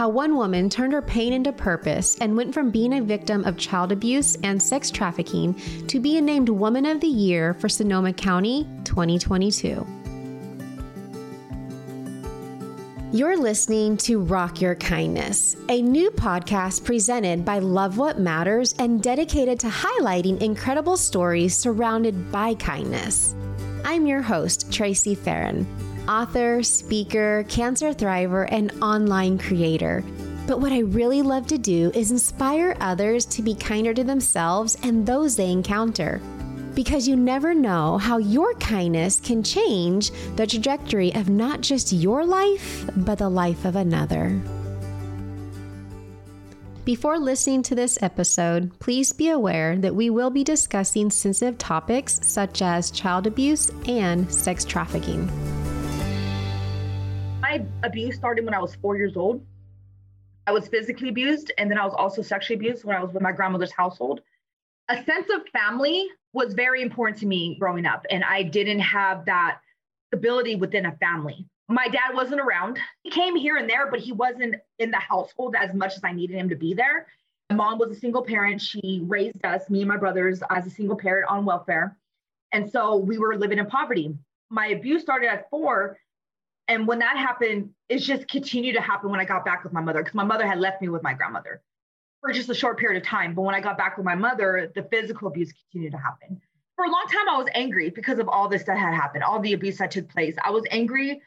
how one woman turned her pain into purpose and went from being a victim of child abuse and sex trafficking to being named Woman of the Year for Sonoma County 2022. You're listening to Rock Your Kindness, a new podcast presented by Love What Matters and dedicated to highlighting incredible stories surrounded by kindness. I'm your host, Tracy Theron, author, speaker, cancer thriver, and online creator. But what I really love to do is inspire others to be kinder to themselves and those they encounter because you never know how your kindness can change the trajectory of not just your life, but the life of another. Before listening to this episode, please be aware that we will be discussing sensitive topics such as child abuse and sex trafficking. My abuse started when I was four years old. I was physically abused, and then I was also sexually abused when I was with my grandmother's household. A sense of family was very important to me growing up. And I didn't have that stability within a family. My dad wasn't around. He came here and there, but he wasn't in the household as much as I needed him to be there. My mom was a single parent. She raised us, me and my brothers, as a single parent on welfare. And so we were living in poverty. My abuse started at four. And when that happened, it just continued to happen when I got back with my mother because my mother had left me with my grandmother for just a short period of time. But when I got back with my mother, the physical abuse continued to happen. For a long time, I was angry because of all this that had happened, all the abuse that took place. I was angry.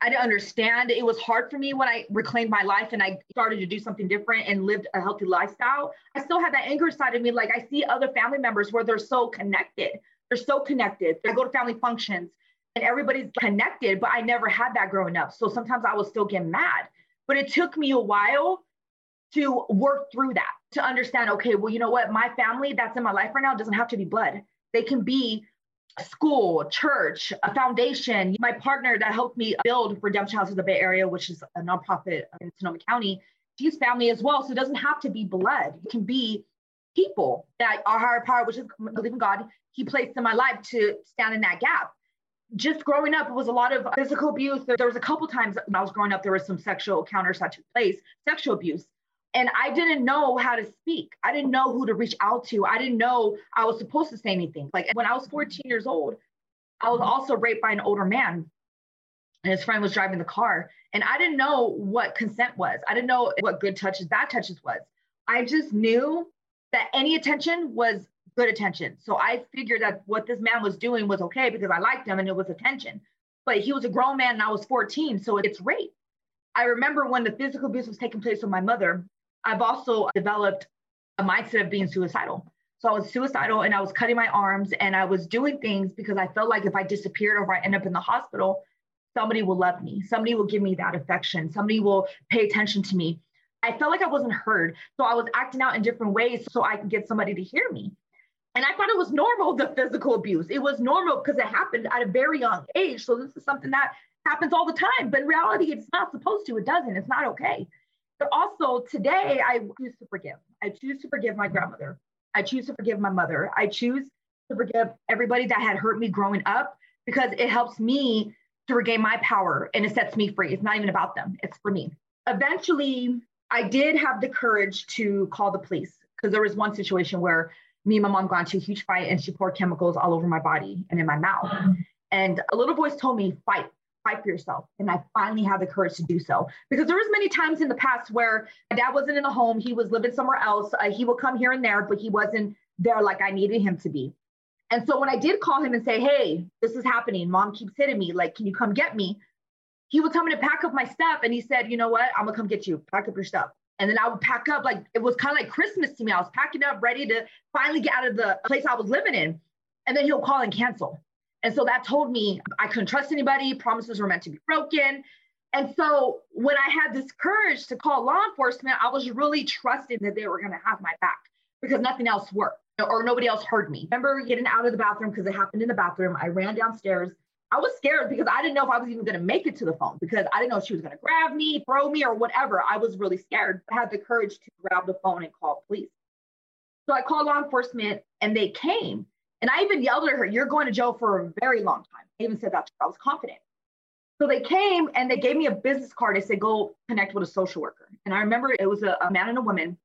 I didn't understand. It was hard for me when I reclaimed my life and I started to do something different and lived a healthy lifestyle. I still had that anger side of me. Like I see other family members where they're so connected. They're so connected. I go to family functions and everybody's connected, but I never had that growing up. So sometimes I was still get mad. But it took me a while to work through that, to understand, okay, well, you know what? My family that's in my life right now doesn't have to be blood. They can be a school, church, a foundation. My partner that helped me build Redemption House of the Bay Area, which is a nonprofit in Sonoma County, she's family as well. So it doesn't have to be blood. It can be people that our higher power, which is believe in God, He placed in my life to stand in that gap. Just growing up, it was a lot of physical abuse. There, was a couple times when I was growing up, there was some sexual encounters that took place, sexual abuse and I didn't know how to speak. I didn't know who to reach out to. I didn't know I was supposed to say anything. Like when I was 14 years old, I was also raped by an older man. And his friend was driving the car. And I didn't know what consent was. I didn't know what good touches, bad touches was. I just knew that any attention was good attention. So I figured that what this man was doing was okay because I liked him and it was attention. But he was a grown man and I was 14. So it's rape. I remember when the physical abuse was taking place with my mother, I've also developed a mindset of being suicidal. So I was suicidal and I was cutting my arms and I was doing things because I felt like if I disappeared or I end up in the hospital, somebody will love me. Somebody will give me that affection. Somebody will pay attention to me. I felt like I wasn't heard. So I was acting out in different ways so I could get somebody to hear me. And I thought it was normal, the physical abuse. It was normal because it happened at a very young age. So this is something that happens all the time. But in reality, it's not supposed to. It doesn't. It's not okay. But also today, I choose to forgive. I choose to forgive my grandmother. I choose to forgive my mother. I choose to forgive everybody that had hurt me growing up because it helps me to regain my power and it sets me free. It's not even about them, it's for me. Eventually, I did have the courage to call the police because there was one situation where me and my mom got into a huge fight and she poured chemicals all over my body and in my mouth. And a little voice told me, fight, fight for yourself. And I finally had the courage to do so because there was many times in the past where my dad wasn't in the home, he was living somewhere else. Uh, he would come here and there, but he wasn't there like I needed him to be. And so when I did call him and say, "Hey, this is happening. Mom keeps hitting me. Like, can you come get me?" He would tell me to pack up my stuff, and he said, "You know what? I'm gonna come get you. Pack up your stuff." And then I would pack up like it was kind of like Christmas to me. I was packing up, ready to finally get out of the place I was living in. And then he'll call and cancel. And so that told me I couldn't trust anybody, promises were meant to be broken. And so when I had this courage to call law enforcement, I was really trusting that they were going to have my back because nothing else worked or nobody else heard me. remember getting out of the bathroom because it happened in the bathroom. I ran downstairs. I was scared because I didn't know if I was even going to make it to the phone because I didn't know if she was going to grab me, throw me, or whatever. I was really scared. I had the courage to grab the phone and call police. So I called law enforcement and they came. And I even yelled at her, You're going to jail for a very long time. I even said that to her. I was confident. So they came and they gave me a business card. They said, go connect with a social worker. And I remember it was a, a man and a woman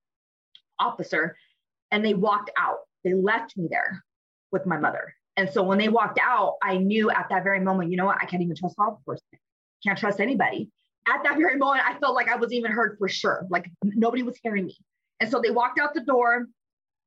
officer, and they walked out. They left me there with my mother. And so when they walked out, I knew at that very moment, you know what? I can't even trust law enforcement. Can't trust anybody. At that very moment, I felt like I was even heard for sure. Like nobody was hearing me. And so they walked out the door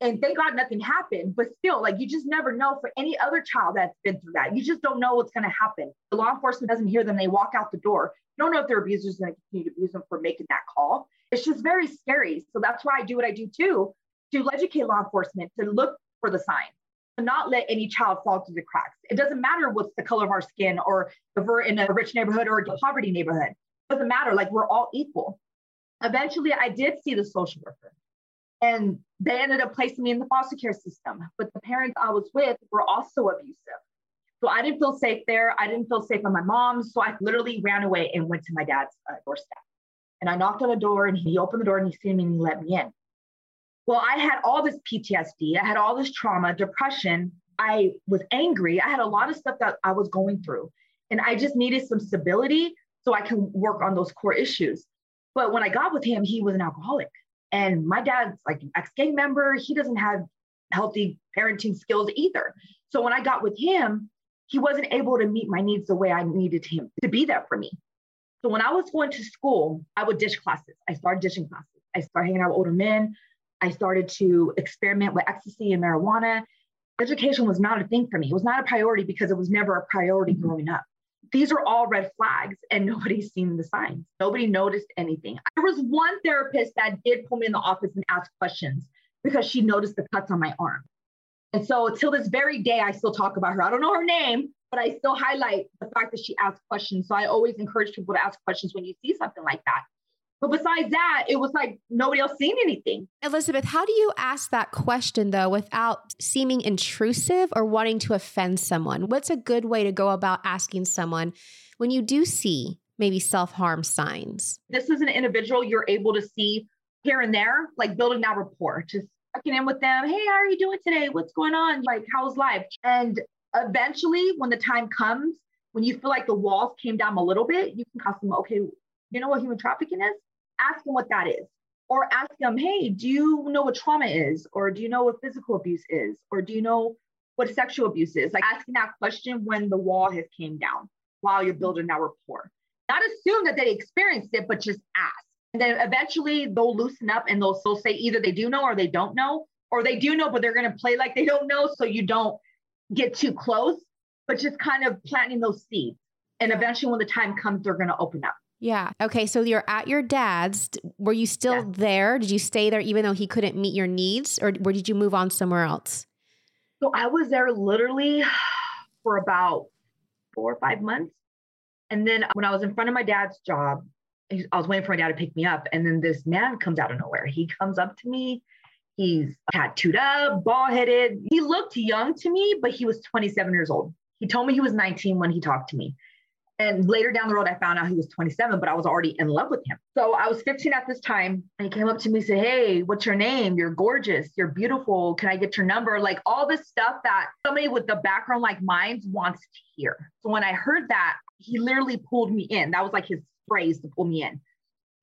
and thank God nothing happened. But still, like you just never know for any other child that's been through that. You just don't know what's going to happen. The law enforcement doesn't hear them. They walk out the door. You don't know if their abusers are going to continue to abuse them for making that call. It's just very scary. So that's why I do what I do too, to educate law enforcement to look for the signs not let any child fall through the cracks. It doesn't matter what's the color of our skin or if we're in a rich neighborhood or a poverty neighborhood. It doesn't matter. Like we're all equal. Eventually, I did see the social worker, and they ended up placing me in the foster care system. But the parents I was with were also abusive. So I didn't feel safe there. I didn't feel safe with my mom. So I literally ran away and went to my dad's uh, doorstep. And I knocked on the door, and he opened the door and he seen me and he let me in. Well, I had all this PTSD, I had all this trauma, depression. I was angry. I had a lot of stuff that I was going through, and I just needed some stability so I can work on those core issues. But when I got with him, he was an alcoholic. And my dad's like an ex gang member. He doesn't have healthy parenting skills either. So when I got with him, he wasn't able to meet my needs the way I needed him to be there for me. So when I was going to school, I would dish classes. I started dishing classes. I started hanging out with older men. I started to experiment with ecstasy and marijuana. Education was not a thing for me. It was not a priority because it was never a priority mm-hmm. growing up. These are all red flags, and nobody's seen the signs. Nobody noticed anything. There was one therapist that did pull me in the office and ask questions because she noticed the cuts on my arm. And so, till this very day, I still talk about her. I don't know her name, but I still highlight the fact that she asked questions. So, I always encourage people to ask questions when you see something like that. But besides that, it was like nobody else seen anything. Elizabeth, how do you ask that question though without seeming intrusive or wanting to offend someone? What's a good way to go about asking someone when you do see maybe self harm signs? This is an individual you're able to see here and there, like building that rapport, just checking in with them. Hey, how are you doing today? What's going on? Like, how's life? And eventually, when the time comes, when you feel like the walls came down a little bit, you can ask them, okay, you know what human trafficking is? Ask them what that is or ask them hey do you know what trauma is? Or do you know what physical abuse is? Or do you know what sexual abuse is? Like asking that question when the wall has came down while you're building that rapport. Not assume that they experienced it but just ask. And then eventually they'll loosen up and they'll still say either they do know or they don't know. Or they do know but they're going to play like they don't know so you don't get too close but just kind of planting those seeds. And eventually when the time comes they're going to open up yeah. Okay. So you're at your dad's. Were you still yeah. there? Did you stay there even though he couldn't meet your needs, or, or did you move on somewhere else? So I was there literally for about four or five months. And then uh, when I was in front of my dad's job, I was waiting for my dad to pick me up. And then this man comes out of nowhere. He comes up to me. He's tattooed up, bald headed. He looked young to me, but he was 27 years old. He told me he was 19 when he talked to me. And later down the road, I found out he was 27, but I was already in love with him. So I was 15 at this time. And he came up to me and said, Hey, what's your name? You're gorgeous. You're beautiful. Can I get your number? Like all this stuff that somebody with the background like mine wants to hear. So when I heard that, he literally pulled me in. That was like his phrase to pull me in.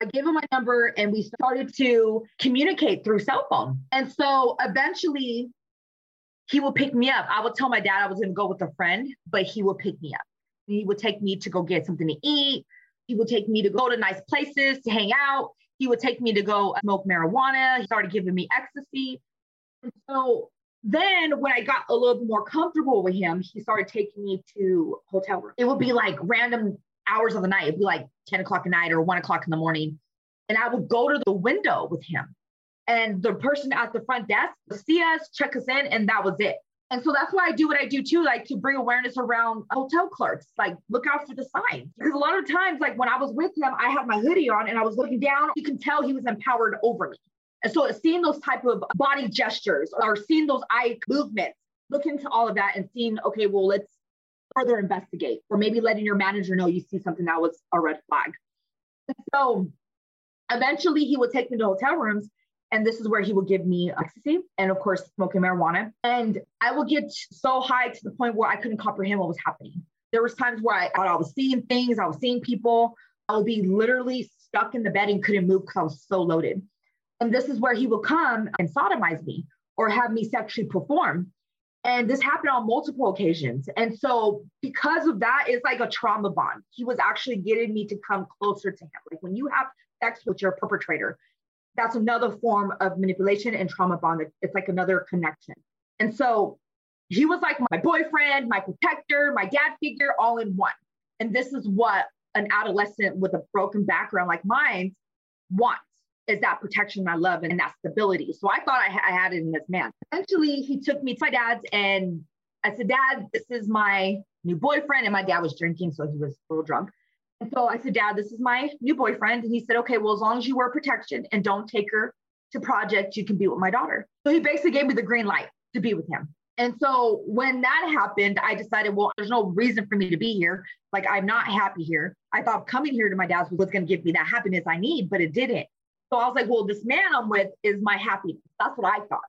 I gave him my number and we started to communicate through cell phone. And so eventually he would pick me up. I would tell my dad I was going to go with a friend, but he would pick me up. He would take me to go get something to eat. He would take me to go to nice places to hang out. He would take me to go smoke marijuana. He started giving me ecstasy. And so then when I got a little more comfortable with him, he started taking me to hotel room. It would be like random hours of the night. It'd be like 10 o'clock at night or one o'clock in the morning. And I would go to the window with him. And the person at the front desk would see us, check us in, and that was it. And so that's why I do what I do too, like to bring awareness around hotel clerks, like look out for the signs. Because a lot of times, like when I was with him, I had my hoodie on and I was looking down, you can tell he was empowered over me. And so seeing those type of body gestures or seeing those eye movements, look into all of that and seeing, okay, well, let's further investigate. Or maybe letting your manager know you see something that was a red flag. So eventually he would take me to hotel rooms and this is where he will give me uh, ecstasy and, of course, smoking marijuana. And I will get so high to the point where I couldn't comprehend what was happening. There was times where I I was seeing things, I was seeing people. I would be literally stuck in the bed and couldn't move because I was so loaded. And this is where he would come and sodomize me or have me sexually perform. And this happened on multiple occasions. And so, because of that, it's like a trauma bond. He was actually getting me to come closer to him. Like when you have sex with your perpetrator, that's another form of manipulation and trauma bond. It's like another connection. And so, he was like my boyfriend, my protector, my dad figure, all in one. And this is what an adolescent with a broken background like mine wants is that protection I love and that stability. So I thought I, I had it in this man. Eventually, he took me to my dad's and I said, Dad, this is my new boyfriend. And my dad was drinking, so he was a little drunk. And so I said, Dad, this is my new boyfriend. And he said, Okay, well, as long as you wear protection and don't take her to project, you can be with my daughter. So he basically gave me the green light to be with him. And so when that happened, I decided, well, there's no reason for me to be here. Like, I'm not happy here. I thought coming here to my dad's was going to give me that happiness I need, but it didn't. So I was like, well, this man I'm with is my happiness. That's what I thought.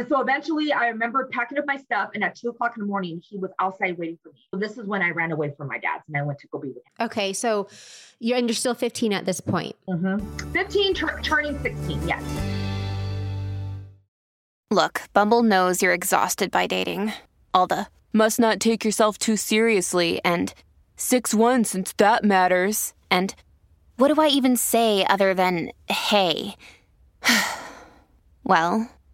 And so eventually I remember packing up my stuff, and at two o'clock in the morning, he was outside waiting for me. So this is when I ran away from my dad's and I went to go be with him. Okay. So you're, and you're still 15 at this point. Mm-hmm. 15, turning 16, yes. Look, Bumble knows you're exhausted by dating. All the must not take yourself too seriously and 6 1 since that matters. And what do I even say other than hey? well,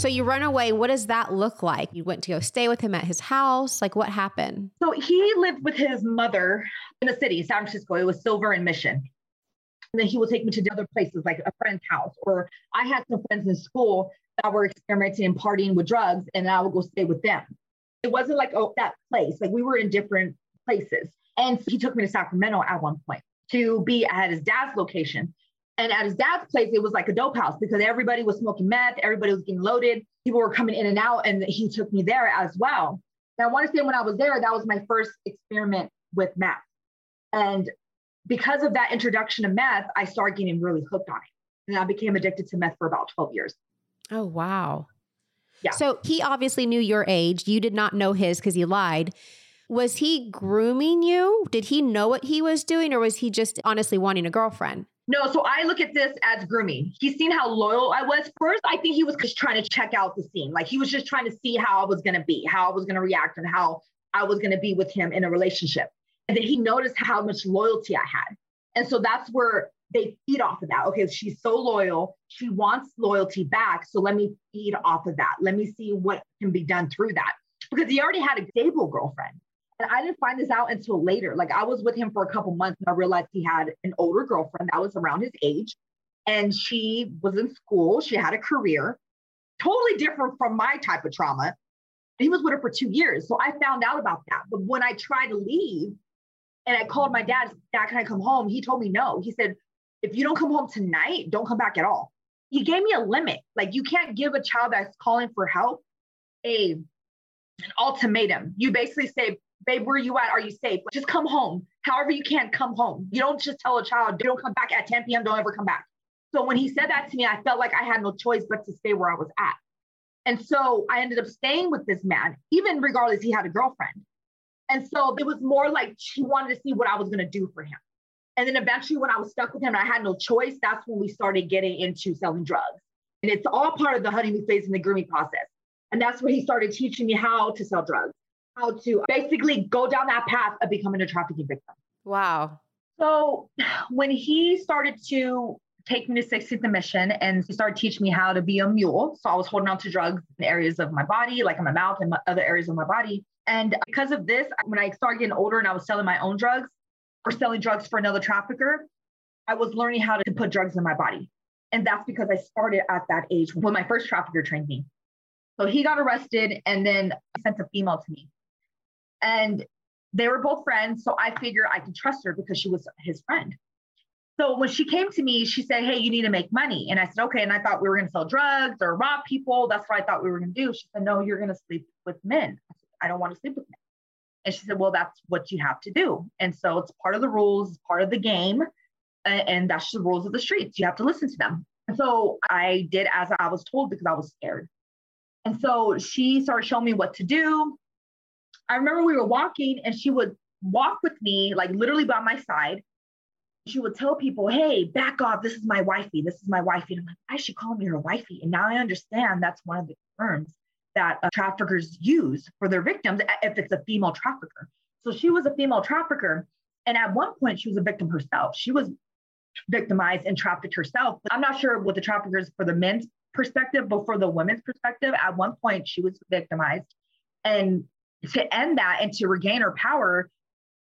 So you run away. What does that look like? You went to go stay with him at his house. Like what happened? So he lived with his mother in the city, San Francisco. It was Silver and Mission. And then he would take me to other places like a friend's house. Or I had some friends in school that were experimenting and partying with drugs, and I would go stay with them. It wasn't like oh that place. Like we were in different places. And he took me to Sacramento at one point to be at his dad's location. And at his dad's place, it was like a dope house because everybody was smoking meth, everybody was getting loaded, people were coming in and out, and he took me there as well. Now, I want to say when I was there, that was my first experiment with meth. And because of that introduction to meth, I started getting really hooked on it. And I became addicted to meth for about 12 years. Oh, wow. Yeah. So he obviously knew your age. You did not know his because he lied. Was he grooming you? Did he know what he was doing, or was he just honestly wanting a girlfriend? No, so I look at this as grooming. He's seen how loyal I was. First, I think he was just trying to check out the scene. Like he was just trying to see how I was going to be, how I was going to react, and how I was going to be with him in a relationship. And then he noticed how much loyalty I had. And so that's where they feed off of that. Okay, she's so loyal. She wants loyalty back. So let me feed off of that. Let me see what can be done through that. Because he already had a stable girlfriend. And I didn't find this out until later. Like I was with him for a couple months and I realized he had an older girlfriend that was around his age. And she was in school, she had a career, totally different from my type of trauma. He was with her for two years. So I found out about that. But when I tried to leave and I called my dad, Dad, can I come home? He told me no. He said, if you don't come home tonight, don't come back at all. He gave me a limit. Like you can't give a child that's calling for help a an ultimatum. You basically say, babe, where are you at? Are you safe? Just come home. However, you can come home. You don't just tell a child, don't come back at 10 p.m., don't ever come back. So when he said that to me, I felt like I had no choice but to stay where I was at. And so I ended up staying with this man, even regardless he had a girlfriend. And so it was more like she wanted to see what I was going to do for him. And then eventually, when I was stuck with him and I had no choice, that's when we started getting into selling drugs. And it's all part of the honeymoon phase and the grooming process. And that's where he started teaching me how to sell drugs how to basically go down that path of becoming a trafficking victim. Wow. So when he started to take me to 60th mission and he started teaching me how to be a mule. So I was holding on to drugs in areas of my body, like in my mouth and my other areas of my body. And because of this, when I started getting older and I was selling my own drugs or selling drugs for another trafficker, I was learning how to put drugs in my body. And that's because I started at that age when my first trafficker trained me. So he got arrested and then sent a female to me. And they were both friends. So I figured I could trust her because she was his friend. So when she came to me, she said, Hey, you need to make money. And I said, Okay. And I thought we were going to sell drugs or rob people. That's what I thought we were going to do. She said, No, you're going to sleep with men. I, said, I don't want to sleep with men. And she said, Well, that's what you have to do. And so it's part of the rules, part of the game. And that's the rules of the streets. You have to listen to them. So I did as I was told because I was scared. And so she started showing me what to do. I remember we were walking and she would walk with me, like literally by my side she would tell people, hey, back off. This is my wifey. This is my wifey. And I'm like, I should call me her wifey. And now I understand that's one of the terms that uh, traffickers use for their victims if it's a female trafficker. So she was a female trafficker. And at one point, she was a victim herself. She was victimized and trafficked herself. I'm not sure what the traffickers for the men's perspective, but for the women's perspective, at one point, she was victimized. And to end that and to regain her power,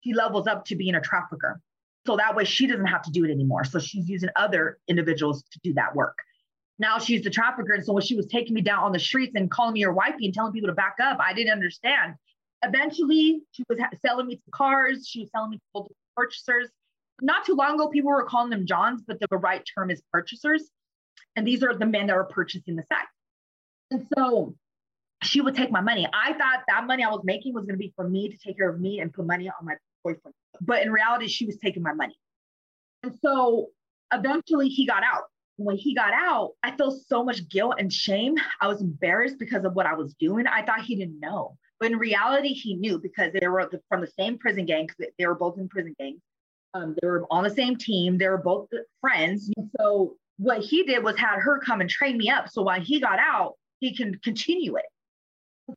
she levels up to being a trafficker. So that way she doesn't have to do it anymore. So she's using other individuals to do that work. Now she's the trafficker. And so when she was taking me down on the streets and calling me her wifey and telling people to back up, I didn't understand. Eventually, she was selling me cars. She was selling me to purchasers. Not too long ago, people were calling them Johns, but the right term is purchasers. And these are the men that are purchasing the sex. And so she would take my money. I thought that money I was making was going to be for me to take care of me and put money on my boyfriend. But in reality, she was taking my money. And so eventually he got out. When he got out, I felt so much guilt and shame. I was embarrassed because of what I was doing. I thought he didn't know. But in reality, he knew because they were from the same prison gang, because they were both in prison gangs. Um, they were on the same team. They were both friends. And so what he did was had her come and train me up. So while he got out, he can continue it.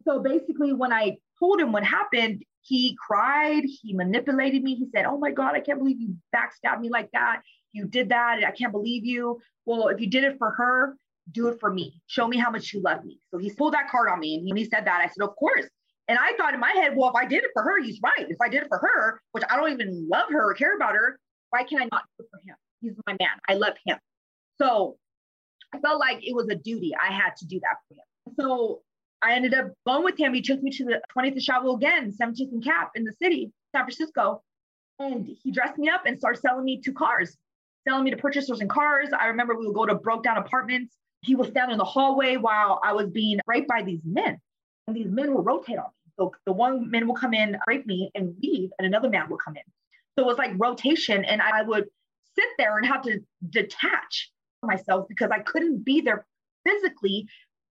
So basically, when I told him what happened, he cried, he manipulated me. He said, Oh my God, I can't believe you backstabbed me like that. You did that. I can't believe you. Well, if you did it for her, do it for me. Show me how much you love me. So he pulled that card on me. And when he said that, I said, Of course. And I thought in my head, well, if I did it for her, he's right. If I did it for her, which I don't even love her or care about her, why can't I not do it for him? He's my man. I love him. So I felt like it was a duty. I had to do that for him. So I ended up going with him. He took me to the 20th Chavo again, 17th and Capp in the city, San Francisco. And he dressed me up and started selling me two cars, selling me to purchasers and cars. I remember we would go to broke down apartments. He was standing in the hallway while I was being raped by these men. And these men will rotate on me. So the one man will come in, rape me, and leave, and another man will come in. So it was like rotation. And I would sit there and have to detach myself because I couldn't be there physically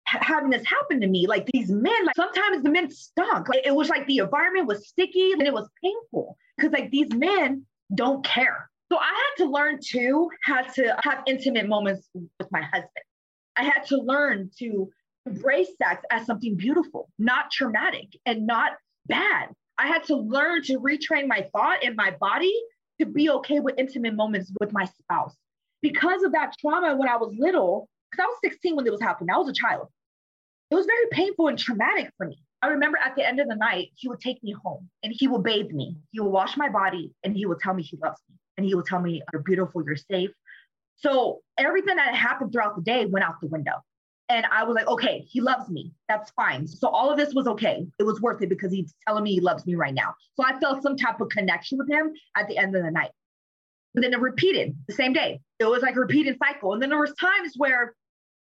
having this happen to me. Like these men, like sometimes the men stunk. Like it was like the environment was sticky and it was painful because like these men don't care. So I had to learn to how to have intimate moments with my husband. I had to learn to embrace sex as something beautiful, not traumatic and not bad. I had to learn to retrain my thought and my body to be okay with intimate moments with my spouse. Because of that trauma when I was little, because I was 16 when it was happening, I was a child it was very painful and traumatic for me. I remember at the end of the night, he would take me home and he would bathe me. He would wash my body and he would tell me he loves me. And he would tell me, You're beautiful, you're safe. So everything that happened throughout the day went out the window. And I was like, okay, he loves me. That's fine. So all of this was okay. It was worth it because he's telling me he loves me right now. So I felt some type of connection with him at the end of the night. But then it repeated the same day. It was like a repeated cycle. And then there was times where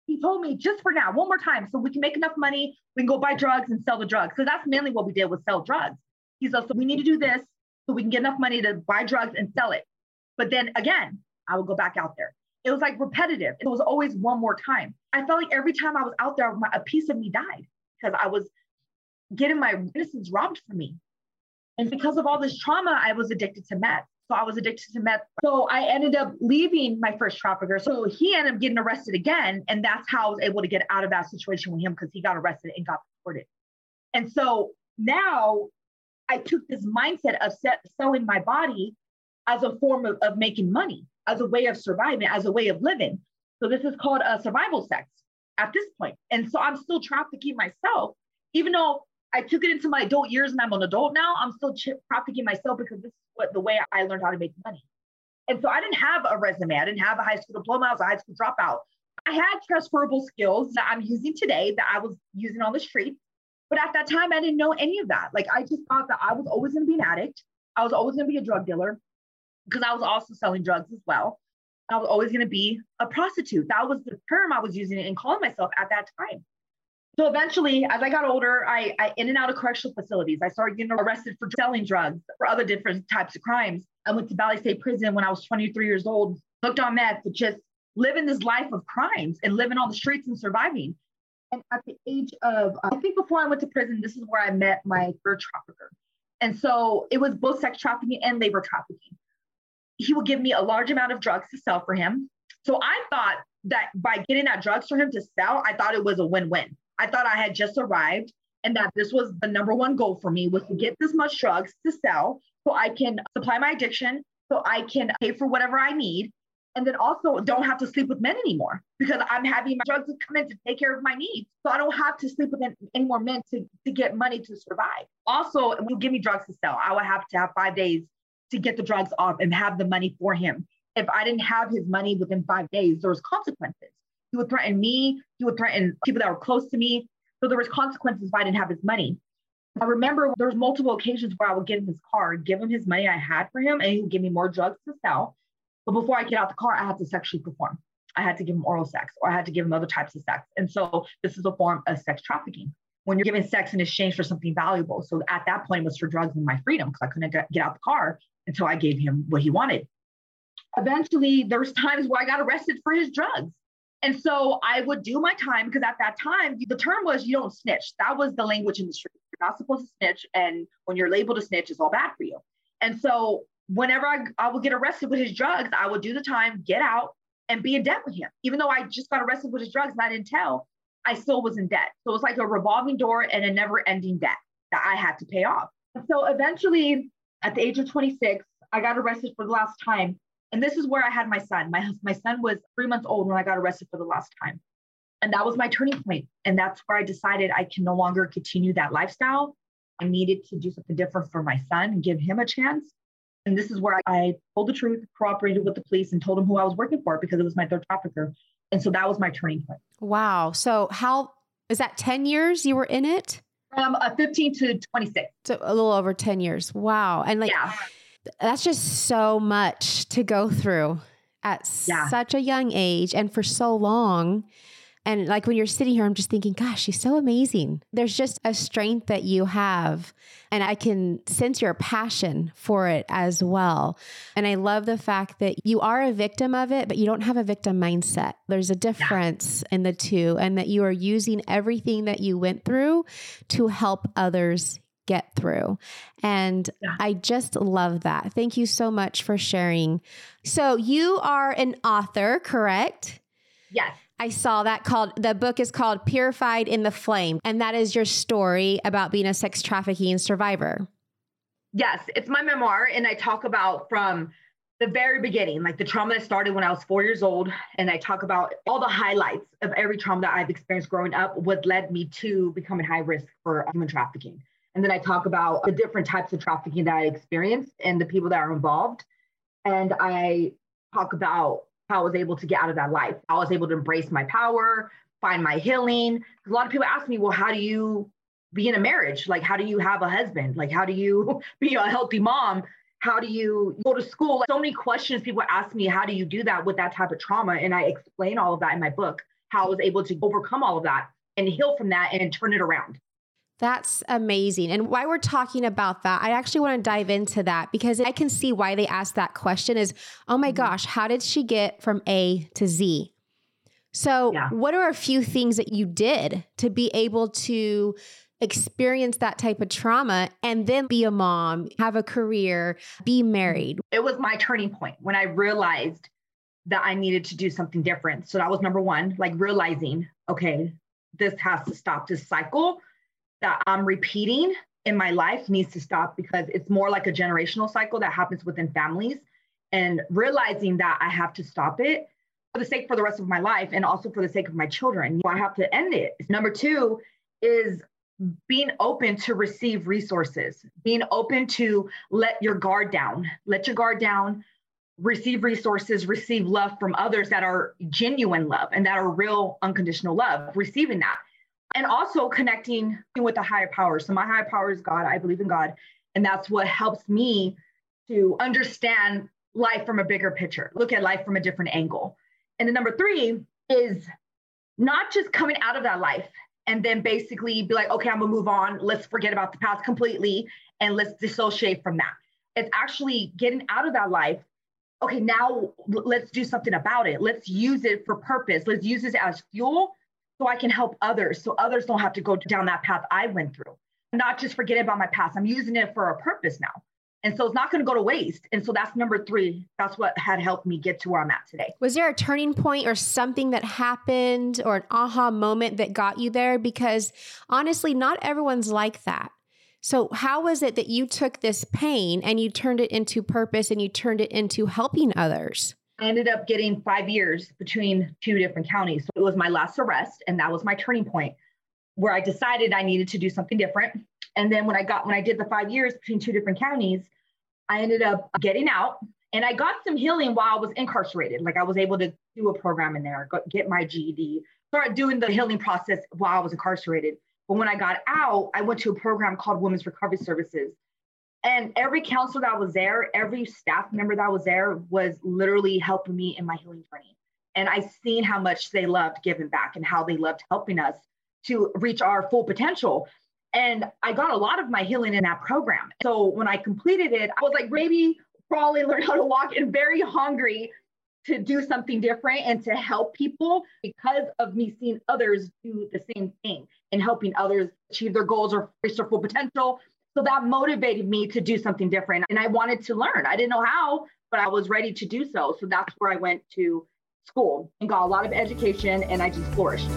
he told me just for now, one more time, so we can make enough money, we can go buy drugs and sell the drugs. So that's mainly what we did was sell drugs. He said, so we need to do this so we can get enough money to buy drugs and sell it. But then again, I would go back out there. It was like repetitive. It was always one more time. I felt like every time I was out there, my, a piece of me died because I was getting my innocence robbed from me. And because of all this trauma, I was addicted to meth. So I was addicted to meth. So I ended up leaving my first trafficker. So he ended up getting arrested again. And that's how I was able to get out of that situation with him because he got arrested and got deported. And so now I took this mindset of set, selling my body as a form of, of making money, as a way of surviving, as a way of living. So this is called a survival sex at this point. And so I'm still trafficking myself, even though I took it into my adult years and I'm an adult now. I'm still trafficking myself because this is what the way I learned how to make money. And so I didn't have a resume. I didn't have a high school diploma. I was a high school dropout. I had transferable skills that I'm using today that I was using on the street. But at that time, I didn't know any of that. Like I just thought that I was always going to be an addict. I was always going to be a drug dealer because I was also selling drugs as well. I was always going to be a prostitute. That was the term I was using and calling myself at that time. So eventually, as I got older, I, I in and out of correctional facilities. I started getting arrested for selling drugs, for other different types of crimes. I went to Valley State Prison when I was 23 years old, hooked on meth, just living this life of crimes and living on the streets and surviving. And at the age of, uh, I think before I went to prison, this is where I met my third trafficker. And so it was both sex trafficking and labor trafficking. He would give me a large amount of drugs to sell for him. So I thought that by getting that drugs for him to sell, I thought it was a win win. I thought I had just arrived and that this was the number one goal for me was to get this much drugs to sell so I can supply my addiction, so I can pay for whatever I need. And then also don't have to sleep with men anymore because I'm having my drugs come in to take care of my needs. So I don't have to sleep with any more men to, to get money to survive. Also, will give me drugs to sell. I would have to have five days to get the drugs off and have the money for him. If I didn't have his money within five days, there was consequences. He would threaten me. He would threaten people that were close to me. So there was consequences if I didn't have his money. I remember there was multiple occasions where I would get in his car, give him his money I had for him, and he would give me more drugs to sell. But before I get out the car, I had to sexually perform. I had to give him oral sex or I had to give him other types of sex. And so this is a form of sex trafficking when you're giving sex in exchange for something valuable. So at that point, it was for drugs and my freedom because I couldn't get out the car until I gave him what he wanted. Eventually, there was times where I got arrested for his drugs. And so I would do my time because at that time, the term was you don't snitch. That was the language in the street. You're not supposed to snitch. And when you're labeled a snitch, it's all bad for you. And so whenever I, I would get arrested with his drugs, I would do the time, get out, and be in debt with him. Even though I just got arrested with his drugs and I didn't tell, I still was in debt. So it was like a revolving door and a never ending debt that I had to pay off. So eventually, at the age of 26, I got arrested for the last time. And this is where I had my son. My, my son was three months old when I got arrested for the last time. And that was my turning point. And that's where I decided I can no longer continue that lifestyle. I needed to do something different for my son and give him a chance. And this is where I, told the truth, cooperated with the police, and told them who I was working for because it was my third trafficker. And so that was my turning point. Wow. So how is that 10 years you were in it? Um, uh, 15 to 26. So a little over 10 years. Wow. And like, yeah. That's just so much to go through at yeah. such a young age and for so long. And like when you're sitting here, I'm just thinking, gosh, she's so amazing. There's just a strength that you have. And I can sense your passion for it as well. And I love the fact that you are a victim of it, but you don't have a victim mindset. There's a difference yeah. in the two, and that you are using everything that you went through to help others get through. And yeah. I just love that. Thank you so much for sharing. So, you are an author, correct? Yes. I saw that called the book is called Purified in the Flame, and that is your story about being a sex trafficking survivor. Yes, it's my memoir, and I talk about from the very beginning, like the trauma that started when I was four years old, and I talk about all the highlights of every trauma that I've experienced growing up, what led me to becoming high risk for human trafficking. And then I talk about the different types of trafficking that I experienced and the people that are involved. And I talk about how I was able to get out of that life. I was able to embrace my power, find my healing. A lot of people ask me, well, how do you be in a marriage? Like, how do you have a husband? Like, how do you be a healthy mom? How do you go to school? Like, so many questions people ask me, how do you do that with that type of trauma? And I explain all of that in my book, how I was able to overcome all of that and heal from that and turn it around. That's amazing. And why we're talking about that, I actually want to dive into that because I can see why they asked that question is, oh my mm-hmm. gosh, how did she get from A to Z? So, yeah. what are a few things that you did to be able to experience that type of trauma and then be a mom, have a career, be married? It was my turning point when I realized that I needed to do something different. So, that was number one, like realizing, okay, this has to stop this cycle that I'm repeating in my life needs to stop because it's more like a generational cycle that happens within families. And realizing that I have to stop it for the sake for the rest of my life and also for the sake of my children. I have to end it. Number two is being open to receive resources, being open to let your guard down, let your guard down, receive resources, receive love from others that are genuine love and that are real unconditional love, receiving that. And also connecting with the higher power. So, my higher power is God. I believe in God. And that's what helps me to understand life from a bigger picture, look at life from a different angle. And the number three is not just coming out of that life and then basically be like, okay, I'm gonna move on. Let's forget about the past completely and let's dissociate from that. It's actually getting out of that life. Okay, now let's do something about it. Let's use it for purpose. Let's use this as fuel so I can help others, so others don't have to go down that path I went through. Not just forget about my past. I'm using it for a purpose now. And so it's not going to go to waste. And so that's number three. That's what had helped me get to where I'm at today. Was there a turning point or something that happened or an aha moment that got you there? Because honestly, not everyone's like that. So, how was it that you took this pain and you turned it into purpose and you turned it into helping others? I ended up getting five years between two different counties. So it was my last arrest, and that was my turning point where I decided I needed to do something different. And then when I got when I did the five years between two different counties, I ended up getting out and I got some healing while I was incarcerated. Like I was able to do a program in there, get my GED, start doing the healing process while I was incarcerated. But when I got out, I went to a program called Women's Recovery Services. And every counselor that was there, every staff member that was there was literally helping me in my healing journey. And I seen how much they loved giving back and how they loved helping us to reach our full potential. And I got a lot of my healing in that program. So when I completed it, I was like, maybe probably learn how to walk and very hungry to do something different and to help people because of me seeing others do the same thing and helping others achieve their goals or reach their full potential. So that motivated me to do something different. And I wanted to learn. I didn't know how, but I was ready to do so. So that's where I went to school and got a lot of education and I just flourished.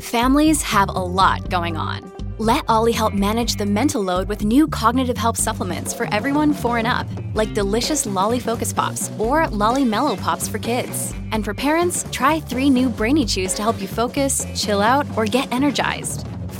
Families have a lot going on. Let OLLY help manage the mental load with new cognitive help supplements for everyone four and up, like delicious Lolly Focus Pops or Lolly Mellow Pops for kids. And for parents, try three new Brainy Chews to help you focus, chill out, or get energized.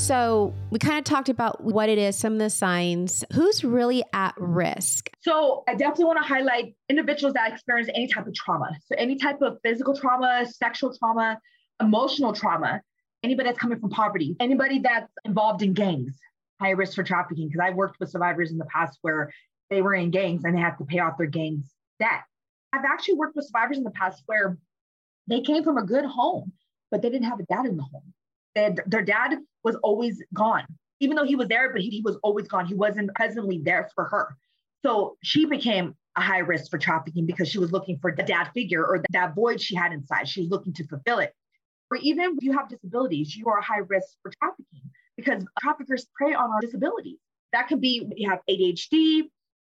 So we kind of talked about what it is, some of the signs. Who's really at risk? So I definitely want to highlight individuals that experience any type of trauma. So any type of physical trauma, sexual trauma, emotional trauma, anybody that's coming from poverty, anybody that's involved in gangs, high risk for trafficking. Because I've worked with survivors in the past where they were in gangs and they had to pay off their gangs debt. I've actually worked with survivors in the past where they came from a good home, but they didn't have a dad in the home. They, their dad was always gone, even though he was there, but he, he was always gone. He wasn't presently there for her. So she became a high risk for trafficking because she was looking for the dad figure or that void she had inside. She was looking to fulfill it. Or even if you have disabilities, you are a high risk for trafficking because traffickers prey on our disabilities. That could be you have ADHD,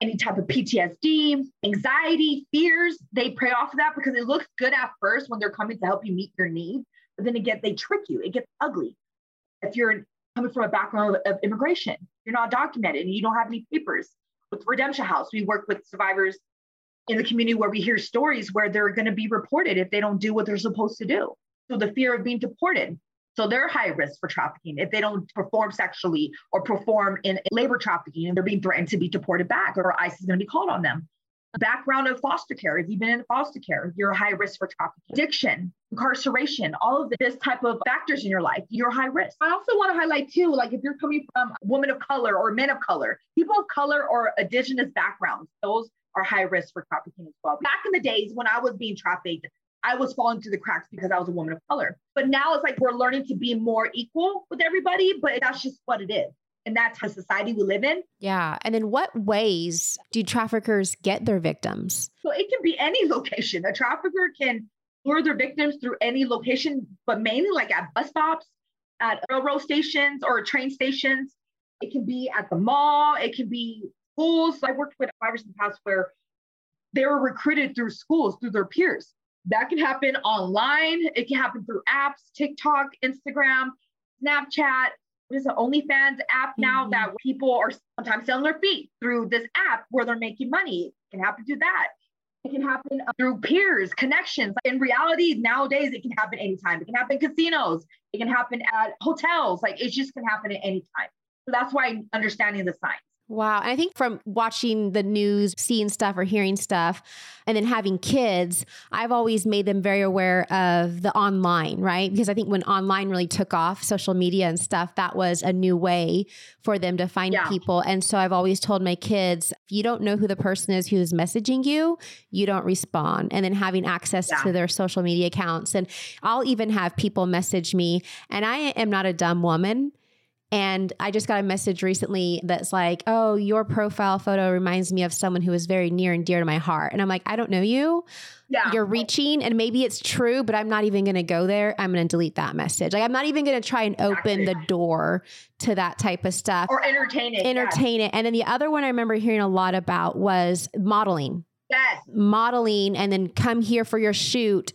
any type of PTSD, anxiety, fears, they prey off of that because it looks good at first when they're coming to help you meet your needs. But then again, they trick you. It gets ugly. If you're coming from a background of immigration, you're not documented and you don't have any papers. With Redemption House, we work with survivors in the community where we hear stories where they're going to be reported if they don't do what they're supposed to do. So the fear of being deported. So they're high risk for trafficking if they don't perform sexually or perform in labor trafficking and they're being threatened to be deported back or ICE is going to be called on them. Background of foster care. If you've been in foster care, you're high risk for trafficking. Addiction, incarceration, all of this type of factors in your life, you're high risk. I also want to highlight too, like if you're coming from women of color or men of color, people of color or indigenous backgrounds, those are high risk for trafficking as well. Back in the days when I was being trafficked, I was falling through the cracks because I was a woman of color. But now it's like we're learning to be more equal with everybody, but that's just what it is. And that's the society we live in. Yeah. And then what ways do traffickers get their victims? So it can be any location. A trafficker can lure their victims through any location, but mainly like at bus stops, at railroad stations or train stations. It can be at the mall. It can be schools. I worked with fibers in the past where they were recruited through schools, through their peers. That can happen online. It can happen through apps, TikTok, Instagram, Snapchat. There's an OnlyFans app now mm-hmm. that people are sometimes selling their feet through this app where they're making money. It can happen through that. It can happen through peers, connections. In reality, nowadays, it can happen anytime. It can happen in casinos. It can happen at hotels. Like it just can happen at any time. So that's why understanding the signs. Wow. And I think from watching the news, seeing stuff or hearing stuff, and then having kids, I've always made them very aware of the online, right? Because I think when online really took off, social media and stuff, that was a new way for them to find yeah. people. And so I've always told my kids, if you don't know who the person is who's messaging you, you don't respond. And then having access yeah. to their social media accounts. And I'll even have people message me, and I am not a dumb woman. And I just got a message recently that's like, oh, your profile photo reminds me of someone who is very near and dear to my heart. And I'm like, I don't know you. Yeah. You're reaching, and maybe it's true, but I'm not even going to go there. I'm going to delete that message. Like, I'm not even going to try and open exactly. the door to that type of stuff or entertain it. Entertain it. And then the other one I remember hearing a lot about was modeling. Yes. Modeling, and then come here for your shoot,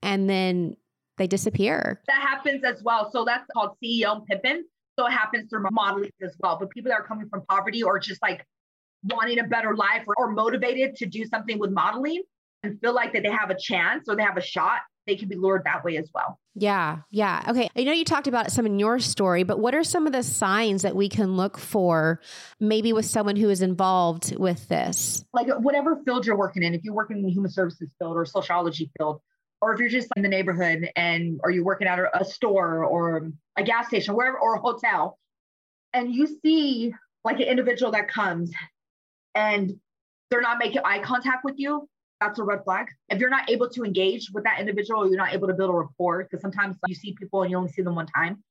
and then they disappear. That happens as well. So that's called CEO pimping. So it happens through modeling as well. But people that are coming from poverty or just like wanting a better life or, or motivated to do something with modeling and feel like that they have a chance or they have a shot, they can be lured that way as well. Yeah. Yeah. Okay. I know you talked about some in your story, but what are some of the signs that we can look for maybe with someone who is involved with this? Like whatever field you're working in, if you're working in the human services field or sociology field, or if you're just in the neighborhood and or you're working at a store or a gas station, wherever, or a hotel, and you see like an individual that comes and they're not making eye contact with you, that's a red flag. If you're not able to engage with that individual, you're not able to build a rapport, because sometimes you see people and you only see them one time.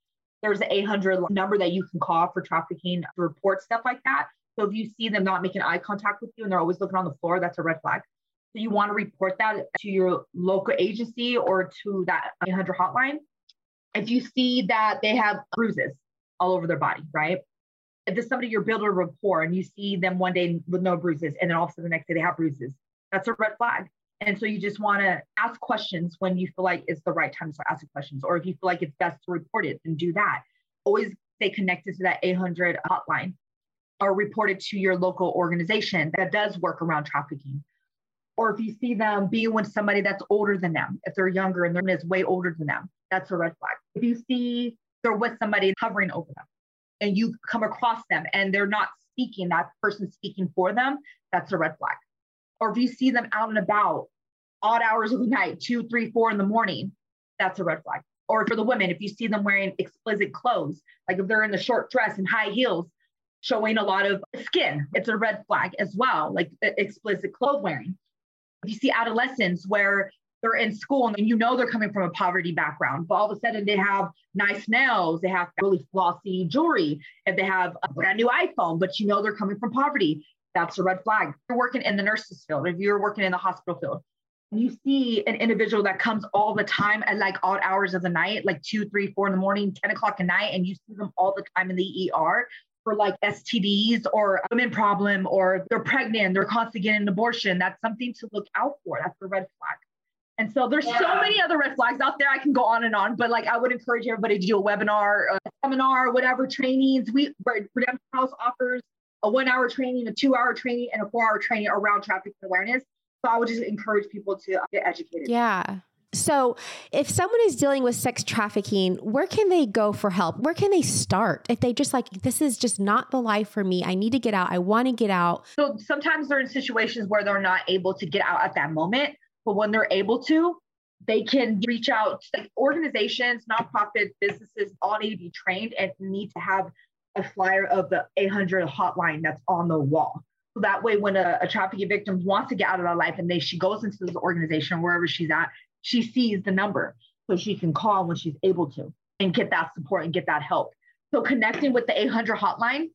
There's an 800 number that you can call for trafficking to report stuff like that. So if you see them not making eye contact with you and they're always looking on the floor, that's a red flag. So you want to report that to your local agency or to that 800 hotline. If you see that they have bruises all over their body, right? If there's somebody you're building a rapport and you see them one day with no bruises and then all of a sudden the next day they have bruises, that's a red flag. And so you just want to ask questions when you feel like it's the right time to asking questions, or if you feel like it's best to report it, then do that. Always stay connected to that 800 hotline or report it to your local organization that does work around trafficking or if you see them being with somebody that's older than them, if they're younger and they're is way older than them, that's a red flag. If you see they're with somebody hovering over them and you come across them and they're not speaking, that person speaking for them, that's a red flag. Or if you see them out and about odd hours of the night, two, three, four in the morning, that's a red flag. Or for the women, if you see them wearing explicit clothes, like if they're in a short dress and high heels, showing a lot of skin, it's a red flag as well, like explicit clothes wearing you see adolescents where they're in school and you know they're coming from a poverty background, but all of a sudden they have nice nails, they have really flossy jewelry, if they have a brand new iPhone, but you know they're coming from poverty, that's a red flag. If you're working in the nurses field, if you're working in the hospital field, and you see an individual that comes all the time at like odd hours of the night, like two, three, four in the morning, 10 o'clock at night, and you see them all the time in the ER, for like STDs or women problem or they're pregnant, they're constantly getting an abortion. That's something to look out for. That's the red flag. And so there's yeah. so many other red flags out there. I can go on and on, but like I would encourage everybody to do a webinar, a seminar, whatever trainings. We Redemption House offers a one hour training, a two hour training, and a four hour training around traffic awareness. So I would just encourage people to get educated. Yeah. So, if someone is dealing with sex trafficking, where can they go for help? Where can they start? If they just like, this is just not the life for me, I need to get out, I want to get out. So, sometimes they're in situations where they're not able to get out at that moment, but when they're able to, they can reach out to like organizations, nonprofits, businesses, all need to be trained and need to have a flyer of the 800 hotline that's on the wall. So that way, when a, a trafficking victim wants to get out of their life and they she goes into this organization, wherever she's at, she sees the number so she can call when she's able to and get that support and get that help. So connecting with the 800 hotline,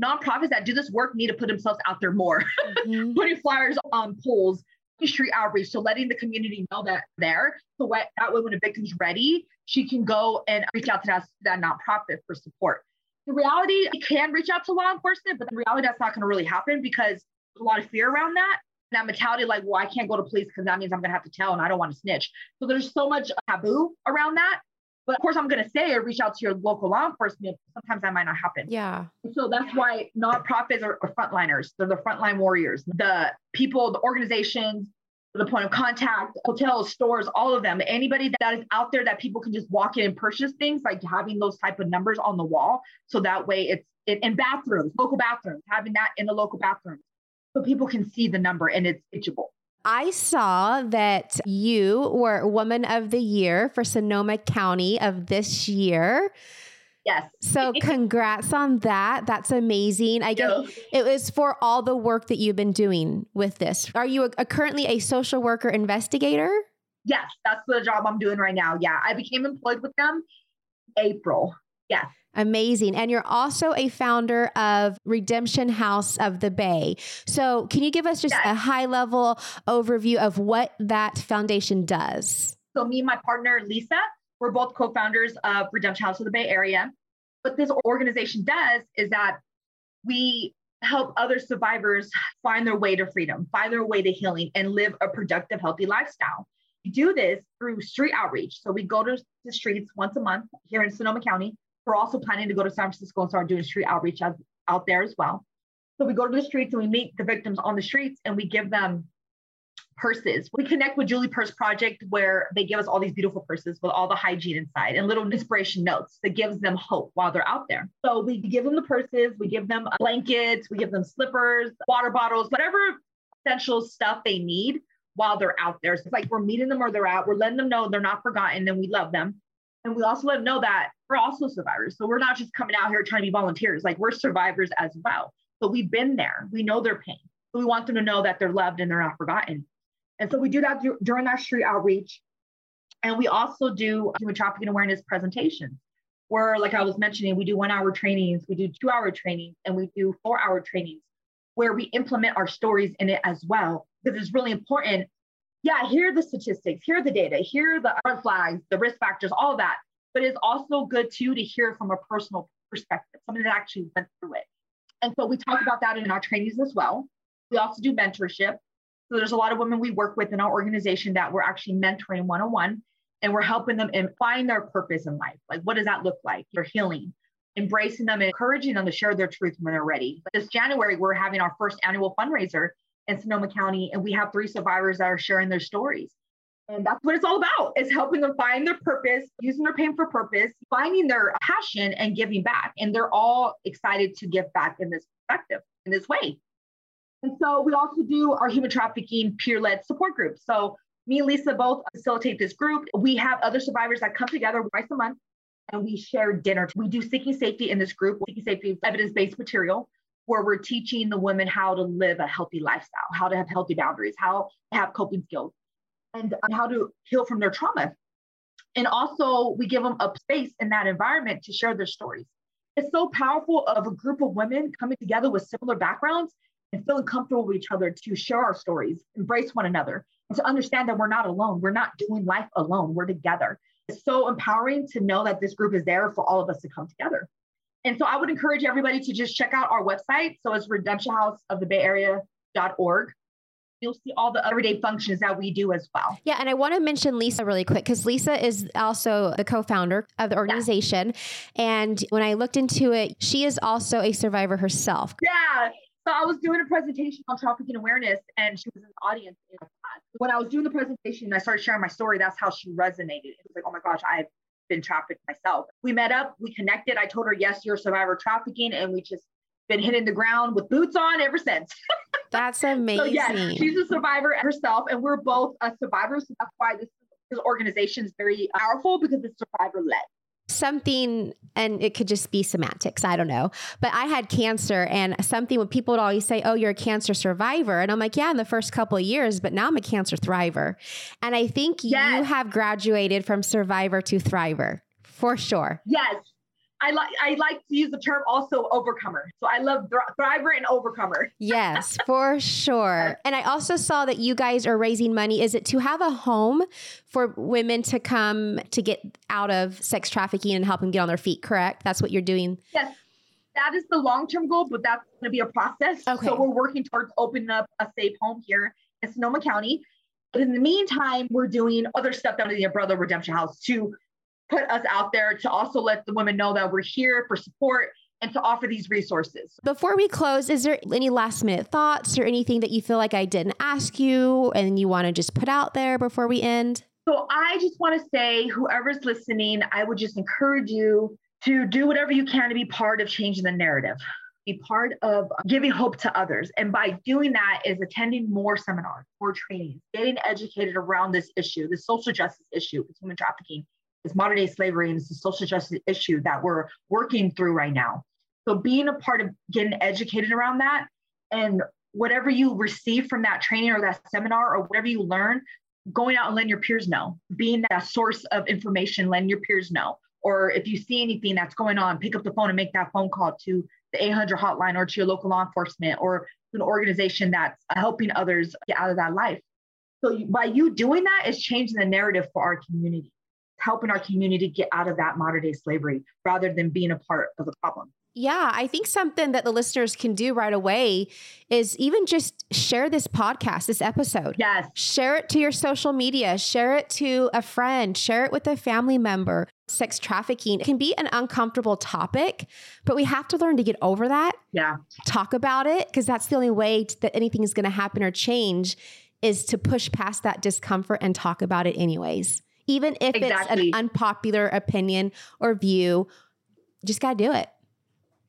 nonprofits that do this work need to put themselves out there more, mm-hmm. putting flyers on poles, street outreach, so letting the community know that there. So what, that way, when a victim's ready, she can go and reach out to that, that nonprofit for support. The reality, you can reach out to law enforcement, but the reality that's not going to really happen because there's a lot of fear around that. That mentality, like, well, I can't go to police because that means I'm going to have to tell and I don't want to snitch. So there's so much taboo around that but of course, I'm going to say or reach out to your local law enforcement. Sometimes that might not happen. Yeah. So that's why nonprofits are, are frontliners. They're the frontline warriors. The people, the organizations, the point of contact, hotels, stores, all of them. Anybody that is out there that people can just walk in and purchase things, like having those type of numbers on the wall. So that way it's it, in bathrooms, local bathrooms, having that in the local bathrooms. So people can see the number and it's itchable. I saw that you were Woman of the Year for Sonoma County of this year. Yes. So congrats on that. That's amazing. I guess it was for all the work that you've been doing with this. Are you a, a currently a social worker investigator? Yes, that's the job I'm doing right now. Yeah, I became employed with them April. Yes. Amazing. And you're also a founder of Redemption House of the Bay. So, can you give us just yes. a high level overview of what that foundation does? So, me and my partner, Lisa, we're both co founders of Redemption House of the Bay Area. What this organization does is that we help other survivors find their way to freedom, find their way to healing, and live a productive, healthy lifestyle. We do this through street outreach. So, we go to the streets once a month here in Sonoma County we're also planning to go to San Francisco and start doing street outreach out, out there as well. So we go to the streets and we meet the victims on the streets and we give them purses. We connect with Julie Purse Project where they give us all these beautiful purses with all the hygiene inside and little inspiration notes that gives them hope while they're out there. So we give them the purses, we give them blankets, we give them slippers, water bottles, whatever essential stuff they need while they're out there. So it's like we're meeting them where they're at. We're letting them know they're not forgotten and we love them. And we also let them know that we're also survivors. So we're not just coming out here trying to be volunteers, like we're survivors as well. But we've been there, we know their pain. So we want them to know that they're loved and they're not forgotten. And so we do that during our street outreach. And we also do human trafficking awareness presentations where, like I was mentioning, we do one hour trainings, we do two hour trainings, and we do four hour trainings where we implement our stories in it as well. Because it's really important yeah, here are the statistics, here are the data, here are the red flags, the risk factors, all that. But it's also good too to hear from a personal perspective, somebody that actually went through it. And so we talk about that in our trainings as well. We also do mentorship. So there's a lot of women we work with in our organization that we're actually mentoring one on one, and we're helping them and find their purpose in life. Like, what does that look like? Their healing, embracing them, and encouraging them to share their truth when they're ready. But this January, we're having our first annual fundraiser in Sonoma County, and we have three survivors that are sharing their stories. And that's what it's all about is helping them find their purpose, using their pain for purpose, finding their passion and giving back. And they're all excited to give back in this perspective, in this way. And so we also do our human trafficking peer-led support group. So me and Lisa both facilitate this group. We have other survivors that come together twice a month and we share dinner. We do seeking safety in this group, seeking safety evidence-based material where we're teaching the women how to live a healthy lifestyle, how to have healthy boundaries, how to have coping skills, and uh, how to heal from their trauma. And also, we give them a space in that environment to share their stories. It's so powerful of a group of women coming together with similar backgrounds and feeling comfortable with each other to share our stories, embrace one another, and to understand that we're not alone. We're not doing life alone. We're together. It's so empowering to know that this group is there for all of us to come together. And so I would encourage everybody to just check out our website. So it's redemptionhouseofthebayarea.org. You'll see all the everyday functions that we do as well. Yeah. And I want to mention Lisa really quick because Lisa is also the co founder of the organization. Yeah. And when I looked into it, she is also a survivor herself. Yeah. So I was doing a presentation on trafficking awareness and she was in the audience in class. When I was doing the presentation and I started sharing my story, that's how she resonated. It was like, oh my gosh, I've been trafficked myself. We met up, we connected. I told her, yes, you're a survivor trafficking. And we just been hitting the ground with boots on ever since. That's amazing. so, yeah, she's a survivor herself, and we're both a survivors. So that's why this, this organization is very powerful because it's survivor led. Something and it could just be semantics i don't know. But i had cancer and something when people would always say oh you're a cancer survivor. And i'm like yeah in the first couple of years but now i'm a cancer thriver. And i think yes. you have graduated from survivor to thriver for sure. Yes I like I like to use the term also overcomer. So I love thriver and overcomer. yes, for sure. And I also saw that you guys are raising money. Is it to have a home for women to come to get out of sex trafficking and help them get on their feet? Correct. That's what you're doing. Yes. That is the long term goal, but that's going to be a process. Okay. So we're working towards opening up a safe home here in Sonoma County. But in the meantime, we're doing other stuff down in the Umbrella Redemption House to put us out there to also let the women know that we're here for support and to offer these resources. Before we close, is there any last minute thoughts or anything that you feel like I didn't ask you and you want to just put out there before we end? So I just want to say, whoever's listening, I would just encourage you to do whatever you can to be part of changing the narrative, be part of giving hope to others. And by doing that is attending more seminars, more trainings, getting educated around this issue, the social justice issue, it's human trafficking, it's modern day slavery and it's a social justice issue that we're working through right now. So being a part of getting educated around that and whatever you receive from that training or that seminar or whatever you learn, going out and letting your peers know, being that source of information, letting your peers know. Or if you see anything that's going on, pick up the phone and make that phone call to the 800 hotline or to your local law enforcement or an organization that's helping others get out of that life. So by you doing that is changing the narrative for our community helping our community get out of that modern day slavery rather than being a part of the problem. Yeah, I think something that the listeners can do right away is even just share this podcast, this episode. Yes. Share it to your social media, share it to a friend, share it with a family member. Sex trafficking can be an uncomfortable topic, but we have to learn to get over that. Yeah. Talk about it because that's the only way that anything is going to happen or change is to push past that discomfort and talk about it anyways even if exactly. it's an unpopular opinion or view, just got to do it.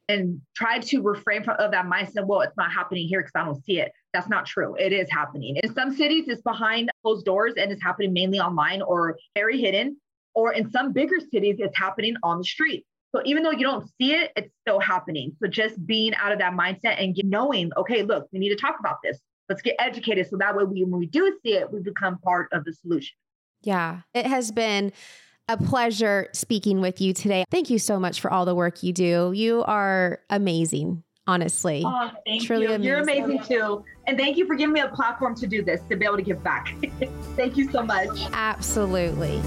And try to refrain from of that mindset. Well, it's not happening here because I don't see it. That's not true. It is happening. In some cities, it's behind closed doors and it's happening mainly online or very hidden. Or in some bigger cities, it's happening on the street. So even though you don't see it, it's still happening. So just being out of that mindset and knowing, okay, look, we need to talk about this. Let's get educated so that way we, when we do see it, we become part of the solution. Yeah, it has been a pleasure speaking with you today. Thank you so much for all the work you do. You are amazing, honestly. Oh, thank Truly you. Amazing. You're amazing too. And thank you for giving me a platform to do this, to be able to give back. thank you so much. Absolutely.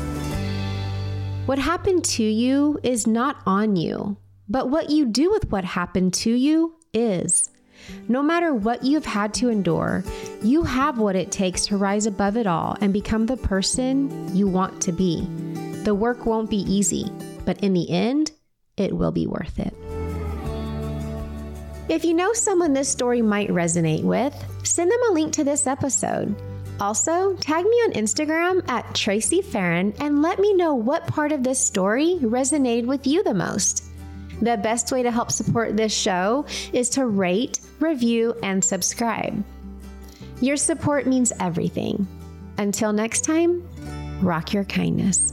What happened to you is not on you, but what you do with what happened to you is. No matter what you've had to endure, you have what it takes to rise above it all and become the person you want to be. The work won't be easy, but in the end, it will be worth it. If you know someone this story might resonate with, send them a link to this episode. Also, tag me on Instagram at Tracy Farron and let me know what part of this story resonated with you the most. The best way to help support this show is to rate, review, and subscribe. Your support means everything. Until next time, rock your kindness.